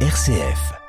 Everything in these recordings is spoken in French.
RCF.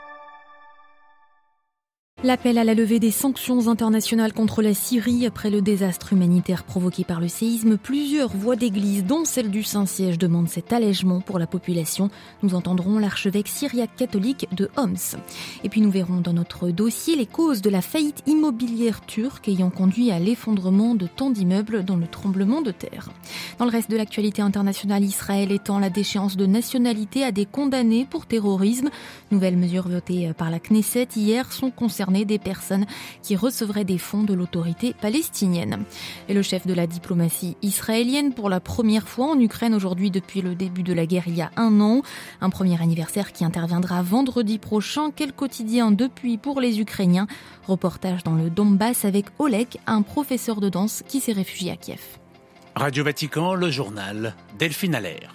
L'appel à la levée des sanctions internationales contre la Syrie après le désastre humanitaire provoqué par le séisme, plusieurs voix d'église, dont celle du Saint-Siège, demandent cet allègement pour la population. Nous entendrons l'archevêque syriaque catholique de Homs. Et puis nous verrons dans notre dossier les causes de la faillite immobilière turque ayant conduit à l'effondrement de tant d'immeubles dans le tremblement de terre. Dans le reste de l'actualité internationale, Israël étend la déchéance de nationalité à des condamnés pour terrorisme. Nouvelles mesures votées par la Knesset hier sont concernées des personnes qui recevraient des fonds de l'autorité palestinienne. Et le chef de la diplomatie israélienne pour la première fois en Ukraine aujourd'hui depuis le début de la guerre il y a un an. Un premier anniversaire qui interviendra vendredi prochain. Quel quotidien depuis pour les Ukrainiens Reportage dans le Donbass avec Oleg, un professeur de danse qui s'est réfugié à Kiev. Radio Vatican, le journal Delphine Allaire.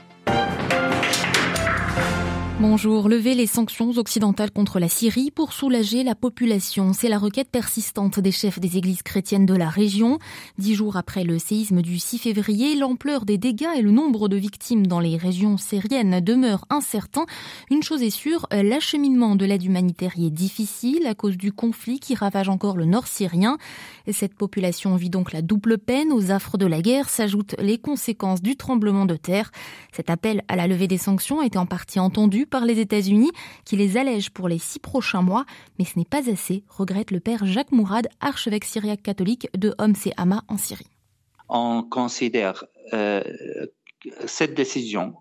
Bonjour, lever les sanctions occidentales contre la Syrie pour soulager la population. C'est la requête persistante des chefs des églises chrétiennes de la région. Dix jours après le séisme du 6 février, l'ampleur des dégâts et le nombre de victimes dans les régions syriennes demeurent incertains. Une chose est sûre, l'acheminement de l'aide humanitaire y est difficile à cause du conflit qui ravage encore le nord syrien. Cette population vit donc la double peine. Aux affres de la guerre s'ajoutent les conséquences du tremblement de terre. Cet appel à la levée des sanctions a en partie entendu par les États-Unis qui les allègent pour les six prochains mois, mais ce n'est pas assez, regrette le père Jacques Mourad, archevêque syriaque catholique de Homs et Hama en Syrie. On considère euh, cette décision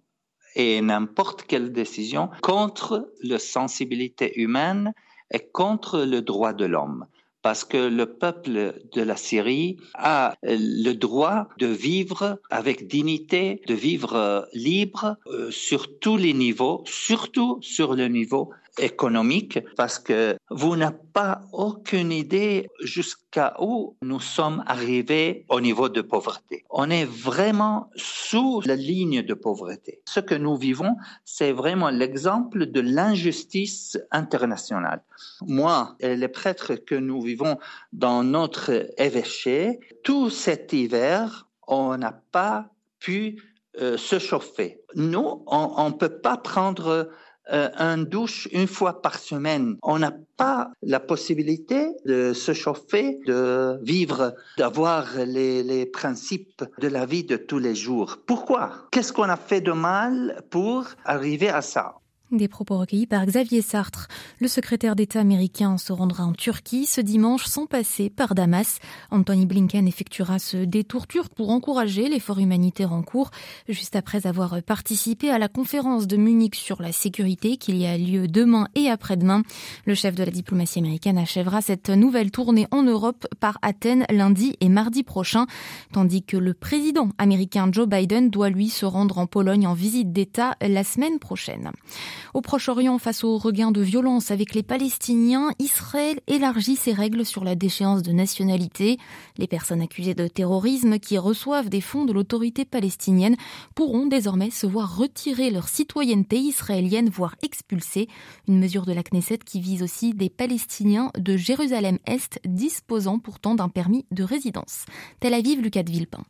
et n'importe quelle décision contre la sensibilité humaine et contre le droit de l'homme parce que le peuple de la Syrie a le droit de vivre avec dignité, de vivre libre euh, sur tous les niveaux, surtout sur le niveau économique parce que vous n'avez pas aucune idée jusqu'à où nous sommes arrivés au niveau de pauvreté. On est vraiment sous la ligne de pauvreté. Ce que nous vivons, c'est vraiment l'exemple de l'injustice internationale. Moi et les prêtres que nous vivons dans notre évêché, tout cet hiver, on n'a pas pu euh, se chauffer. Nous, on ne peut pas prendre euh, un douche une fois par semaine. On n'a pas la possibilité de se chauffer, de vivre, d'avoir les, les principes de la vie de tous les jours. Pourquoi? Qu'est-ce qu'on a fait de mal pour arriver à ça? Des propos recueillis par Xavier Sartre. Le secrétaire d'État américain se rendra en Turquie ce dimanche sans passer par Damas. Anthony Blinken effectuera ce détour turc pour encourager l'effort humanitaire en cours, juste après avoir participé à la conférence de Munich sur la sécurité qu'il y a lieu demain et après-demain. Le chef de la diplomatie américaine achèvera cette nouvelle tournée en Europe par Athènes lundi et mardi prochain, tandis que le président américain Joe Biden doit lui se rendre en Pologne en visite d'État la semaine prochaine. Au Proche-Orient, face au regain de violence avec les Palestiniens, Israël élargit ses règles sur la déchéance de nationalité. Les personnes accusées de terrorisme qui reçoivent des fonds de l'autorité palestinienne pourront désormais se voir retirer leur citoyenneté israélienne, voire expulsée. Une mesure de la Knesset qui vise aussi des Palestiniens de Jérusalem-Est disposant pourtant d'un permis de résidence. Tel Aviv, Lucas de Villepin.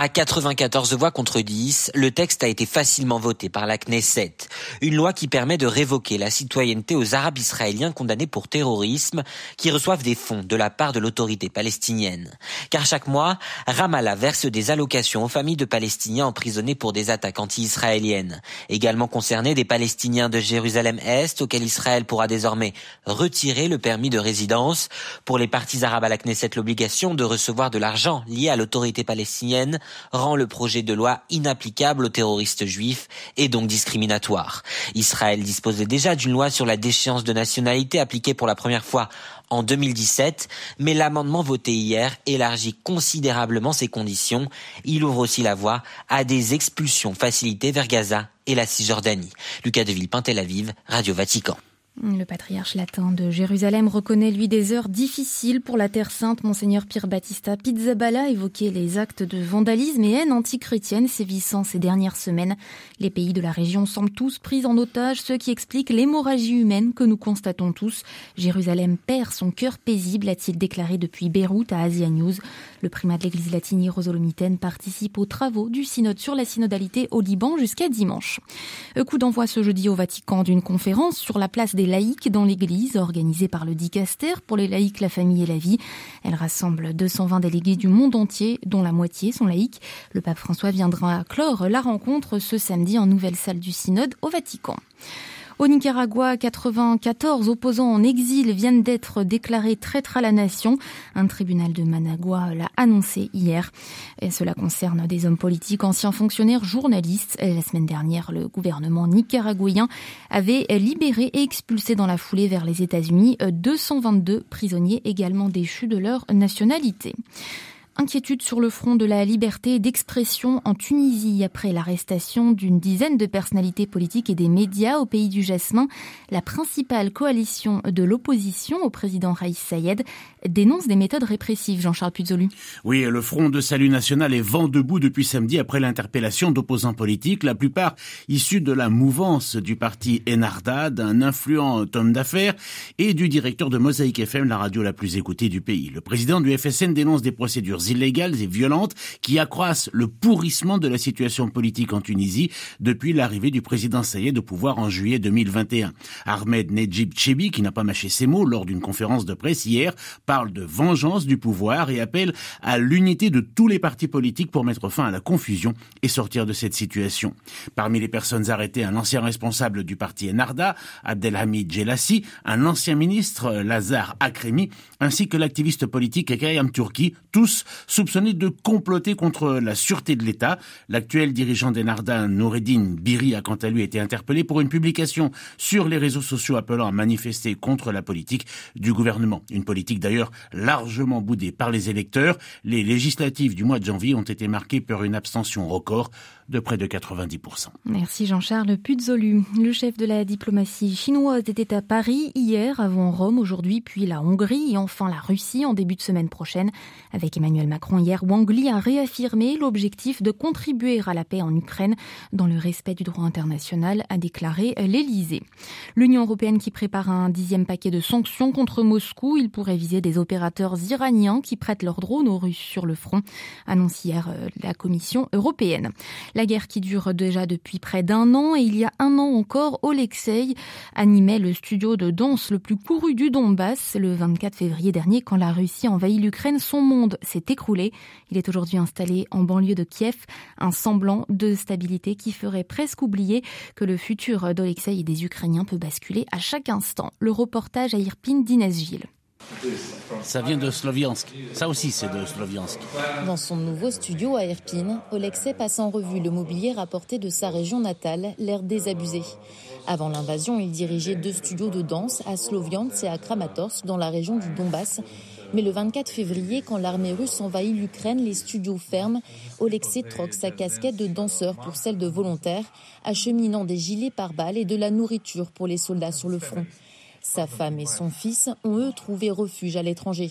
À 94 voix contre 10, le texte a été facilement voté par la Knesset. Une loi qui permet de révoquer la citoyenneté aux Arabes israéliens condamnés pour terrorisme qui reçoivent des fonds de la part de l'autorité palestinienne. Car chaque mois, Ramallah verse des allocations aux familles de Palestiniens emprisonnés pour des attaques anti-israéliennes. Également concernés des Palestiniens de Jérusalem-Est auxquels Israël pourra désormais retirer le permis de résidence. Pour les partis arabes à la Knesset, l'obligation de recevoir de l'argent lié à l'autorité palestinienne rend le projet de loi inapplicable aux terroristes juifs et donc discriminatoire. Israël disposait déjà d'une loi sur la déchéance de nationalité appliquée pour la première fois en 2017, mais l'amendement voté hier élargit considérablement ces conditions. Il ouvre aussi la voie à des expulsions facilitées vers Gaza et la Cisjordanie. Lucas de Villepin, Tel Aviv, Radio Vatican. Le patriarche latin de Jérusalem reconnaît lui des heures difficiles pour la Terre Sainte. Monseigneur Pierre Battista Pizzaballa évoquait les actes de vandalisme et haine antichrétienne sévissant ces dernières semaines. Les pays de la région semblent tous pris en otage, ce qui explique l'hémorragie humaine que nous constatons tous. Jérusalem perd son cœur paisible, a-t-il déclaré depuis Beyrouth à Asia News. Le primat de l'Église latine Hierosolomitène participe aux travaux du synode sur la synodalité au Liban jusqu'à dimanche. Coup d'envoi ce jeudi au Vatican d'une conférence sur la place des laïcs dans l'Église organisée par le Dicaster pour les laïcs, la famille et la vie. Elle rassemble 220 délégués du monde entier, dont la moitié sont laïcs. Le pape François viendra clore la rencontre ce samedi en nouvelle salle du synode au Vatican. Au Nicaragua, 94 opposants en exil viennent d'être déclarés traîtres à la nation. Un tribunal de Managua l'a annoncé hier. Cela concerne des hommes politiques, anciens fonctionnaires, journalistes. La semaine dernière, le gouvernement nicaraguayen avait libéré et expulsé dans la foulée vers les États-Unis 222 prisonniers également déchus de leur nationalité. Inquiétude sur le front de la liberté d'expression en Tunisie après l'arrestation d'une dizaine de personnalités politiques et des médias au pays du Jasmin. La principale coalition de l'opposition au président Raïs Sayed dénonce des méthodes répressives. Jean-Charles Puzolu. Oui, le Front de Salut National est vent debout depuis samedi après l'interpellation d'opposants politiques, la plupart issus de la mouvance du parti Enarda, d'un influent homme d'affaires et du directeur de Mosaïque FM, la radio la plus écoutée du pays. Le président du FSN dénonce des procédures illégales et violentes qui accroissent le pourrissement de la situation politique en Tunisie depuis l'arrivée du président Sayed au pouvoir en juillet 2021. Ahmed Nejib Chebi, qui n'a pas mâché ses mots lors d'une conférence de presse hier, parle de vengeance du pouvoir et appelle à l'unité de tous les partis politiques pour mettre fin à la confusion et sortir de cette situation. Parmi les personnes arrêtées, un ancien responsable du parti Enarda, Abdelhamid Jelassi, un ancien ministre, Lazar Akremi, ainsi que l'activiste politique Ekayam Turki, tous soupçonné de comploter contre la sûreté de l'État. L'actuel dirigeant d'Enarda, Noureddin Biri, a quant à lui été interpellé pour une publication sur les réseaux sociaux appelant à manifester contre la politique du gouvernement. Une politique d'ailleurs largement boudée par les électeurs. Les législatives du mois de janvier ont été marquées par une abstention record de près de 90%. Merci Jean-Charles Puzolu. Le chef de la diplomatie chinoise était à Paris hier, avant Rome aujourd'hui, puis la Hongrie et enfin la Russie en début de semaine prochaine. Avec Emmanuel Macron hier, Wang Li a réaffirmé l'objectif de contribuer à la paix en Ukraine dans le respect du droit international, a déclaré l'Élysée. L'Union européenne qui prépare un dixième paquet de sanctions contre Moscou, il pourrait viser des opérateurs iraniens qui prêtent leurs drones aux Russes sur le front, annonce hier euh, la Commission européenne. La guerre qui dure déjà depuis près d'un an et il y a un an encore, Oleksiy animait le studio de danse le plus couru du Donbass le 24 février dernier quand la Russie envahit l'Ukraine. Son monde s'est écroulé. Il est aujourd'hui installé en banlieue de Kiev, un semblant de stabilité qui ferait presque oublier que le futur d'Olexei et des Ukrainiens peut basculer à chaque instant. Le reportage à Irpin d'Inès Gilles. Ça vient de Sloviansk. Ça aussi, c'est de Sloviansk. Dans son nouveau studio à Irpin, Olexei passe en revue le mobilier rapporté de sa région natale, l'air désabusé. Avant l'invasion, il dirigeait deux studios de danse à Sloviansk et à Kramatorsk, dans la région du Donbass. Mais le 24 février, quand l'armée russe envahit l'Ukraine, les studios ferment. Olexei troque sa casquette de danseur pour celle de volontaire, acheminant des gilets pare-balles et de la nourriture pour les soldats sur le front. Sa femme et son fils ont eux trouvé refuge à l'étranger.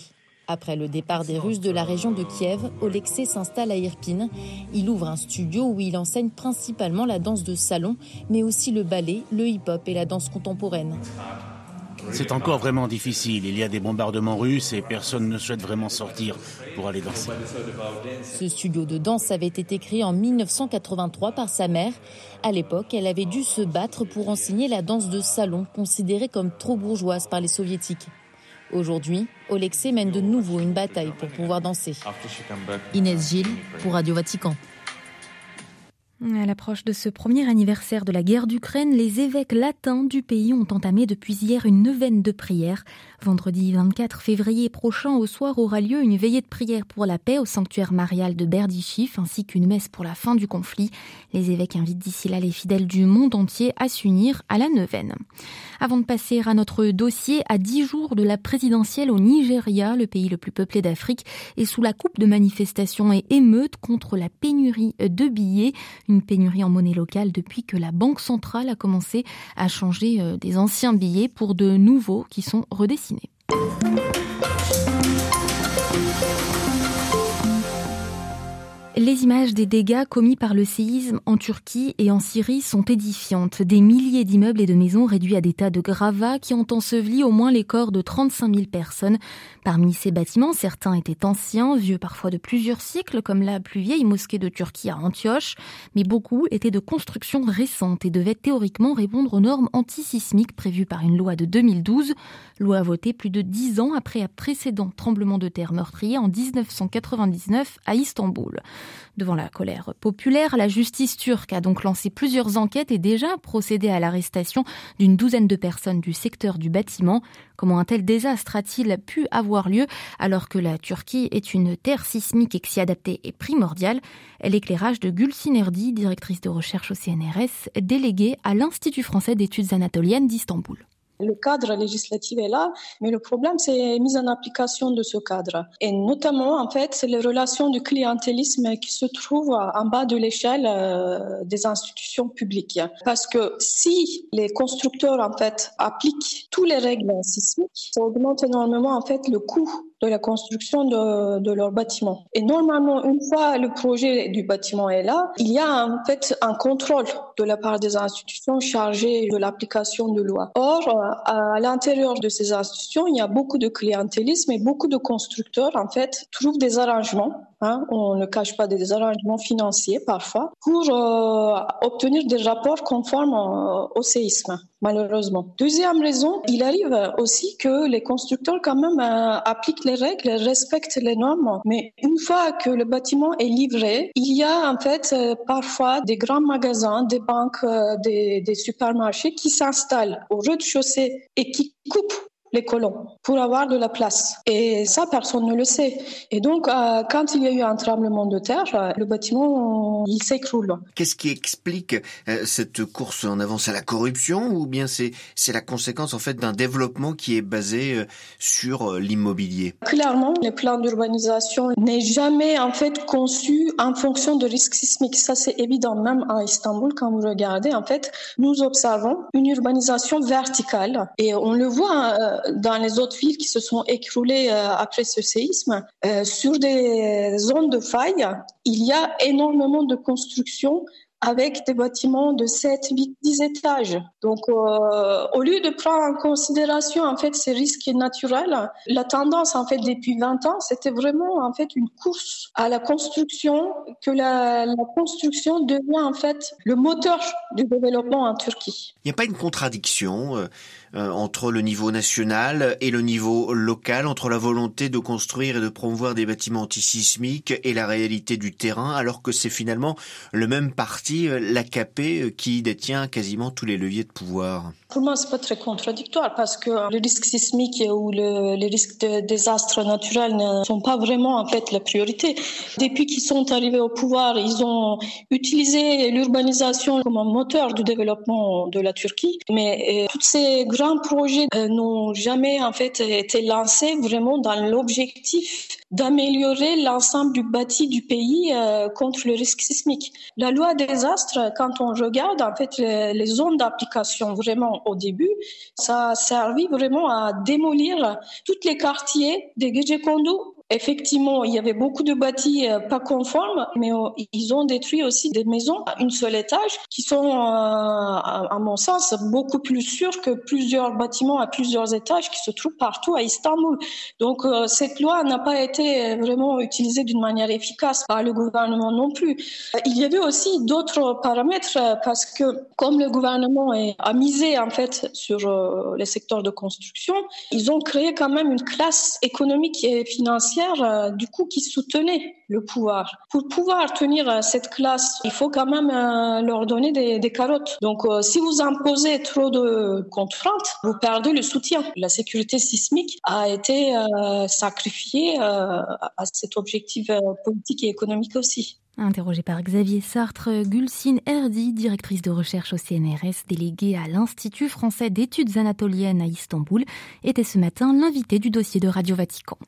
Après le départ des Russes de la région de Kiev, Olexei s'installe à Irpin. Il ouvre un studio où il enseigne principalement la danse de salon, mais aussi le ballet, le hip-hop et la danse contemporaine. C'est encore vraiment difficile. Il y a des bombardements russes et personne ne souhaite vraiment sortir pour aller danser. Ce studio de danse avait été créé en 1983 par sa mère. À l'époque, elle avait dû se battre pour enseigner la danse de salon, considérée comme trop bourgeoise par les soviétiques. Aujourd'hui, Olexei mène de nouveau une bataille pour pouvoir danser. Inès Gilles pour Radio Vatican. À l'approche de ce premier anniversaire de la guerre d'Ukraine, les évêques latins du pays ont entamé depuis hier une neuvaine de prières. Vendredi 24 février prochain au soir aura lieu une veillée de prière pour la paix au sanctuaire marial de Berdichif ainsi qu'une messe pour la fin du conflit. Les évêques invitent d'ici là les fidèles du monde entier à s'unir à la neuvaine. Avant de passer à notre dossier, à dix jours de la présidentielle au Nigeria, le pays le plus peuplé d'Afrique, est sous la coupe de manifestations et émeutes contre la pénurie de billets une pénurie en monnaie locale depuis que la Banque centrale a commencé à changer euh, des anciens billets pour de nouveaux qui sont redessinés. Les images des dégâts commis par le séisme en Turquie et en Syrie sont édifiantes. Des milliers d'immeubles et de maisons réduits à des tas de gravats qui ont enseveli au moins les corps de 35 000 personnes. Parmi ces bâtiments, certains étaient anciens, vieux parfois de plusieurs siècles, comme la plus vieille mosquée de Turquie à Antioche, mais beaucoup étaient de construction récente et devaient théoriquement répondre aux normes antisismiques prévues par une loi de 2012, loi votée plus de dix ans après un précédent tremblement de terre meurtrier en 1999 à Istanbul. Devant la colère populaire, la justice turque a donc lancé plusieurs enquêtes et déjà procédé à l'arrestation d'une douzaine de personnes du secteur du bâtiment. Comment un tel désastre a-t-il pu avoir lieu alors que la Turquie est une terre sismique et que s'y adapter est primordial L'éclairage de Gulsin Erdi, directrice de recherche au CNRS, déléguée à l'Institut français d'études anatoliennes d'Istanbul. Le cadre législatif est là, mais le problème, c'est mise en application de ce cadre. Et notamment, en fait, c'est les relations du clientélisme qui se trouvent en bas de l'échelle euh, des institutions publiques. Parce que si les constructeurs, en fait, appliquent toutes les règles sismiques, ça augmente énormément, en fait, le coût de la construction de, de leur bâtiment. Et normalement, une fois le projet du bâtiment est là, il y a en fait un contrôle de la part des institutions chargées de l'application de loi. Or, à l'intérieur de ces institutions, il y a beaucoup de clientélisme et beaucoup de constructeurs, en fait, trouvent des arrangements Hein, on ne cache pas des arrangements financiers parfois pour euh, obtenir des rapports conformes euh, au séisme, malheureusement. Deuxième raison, il arrive aussi que les constructeurs quand même euh, appliquent les règles, respectent les normes, mais une fois que le bâtiment est livré, il y a en fait parfois des grands magasins, des banques, des supermarchés qui s'installent au rez-de-chaussée et qui coupent les colons pour avoir de la place. Et ça, personne ne le sait. Et donc, euh, quand il y a eu un tremblement de terre, le bâtiment, il s'écroule. Qu'est-ce qui explique euh, cette course en avance à la corruption ou bien c'est c'est la conséquence en fait d'un développement qui est basé euh, sur l'immobilier? Clairement, les plans d'urbanisation n'est jamais en fait conçu en fonction de risques sismiques. Ça, c'est évident. Même à Istanbul, quand vous regardez, en fait, nous observons une urbanisation verticale et on le voit dans les autres villes qui se sont écroulées euh, après ce séisme, euh, sur des zones de faille, il y a énormément de constructions avec des bâtiments de 7, 8, 10 étages. Donc, euh, au lieu de prendre en considération en fait ces risques naturels, la tendance en fait depuis 20 ans, c'était vraiment en fait une course à la construction, que la, construction devient en fait le moteur du développement en Turquie. Il n'y a pas une contradiction entre le niveau national et le niveau local, entre la volonté de construire et de promouvoir des bâtiments antisismiques et la réalité du terrain, alors que c'est finalement le même parti, euh, l'AKP, euh, qui détient quasiment tous les leviers de pouvoir. Pour moi, c'est pas très contradictoire parce que le risque sismique ou le, les risques de désastres naturels ne sont pas vraiment en fait la priorité. Depuis qu'ils sont arrivés au pouvoir, ils ont utilisé l'urbanisation comme un moteur du développement de la Turquie. Mais tous ces grands projets euh, n'ont jamais en fait été lancés vraiment dans l'objectif d'améliorer l'ensemble du bâti du pays euh, contre le risque sismique. La loi des astres, quand on regarde en fait les, zones d'application vraiment au début, ça a servi vraiment à démolir tous les quartiers des Gecekondu Effectivement, il y avait beaucoup de bâtis euh, pas conformes, mais euh, ils ont détruit aussi des maisons à une seule étage qui sont, euh, à mon sens, beaucoup plus sûres que plusieurs bâtiments à plusieurs étages qui se trouvent partout à Istanbul. Donc, cette loi n'a pas été vraiment utilisée d'une manière efficace par le gouvernement non plus. Il y avait aussi d'autres paramètres parce que comme le gouvernement a misé en fait sur les secteurs de construction, ils ont créé quand même une classe économique et financière euh, du coup, qui soutenaient le pouvoir. Pour pouvoir tenir euh, cette classe, il faut quand même euh, leur donner des, carottes. Donc, si vous imposez trop de contraintes, vous perdez le soutien. La sécurité sismique a été sacrifiée à cet objectif politique et économique aussi. Interrogée par Xavier Sartre, Gulsine Erdi, directrice de recherche au CNRS, déléguée à l'Institut français d'études anatoliennes à Istanbul, était ce matin l'invité du dossier de Radio Vatican.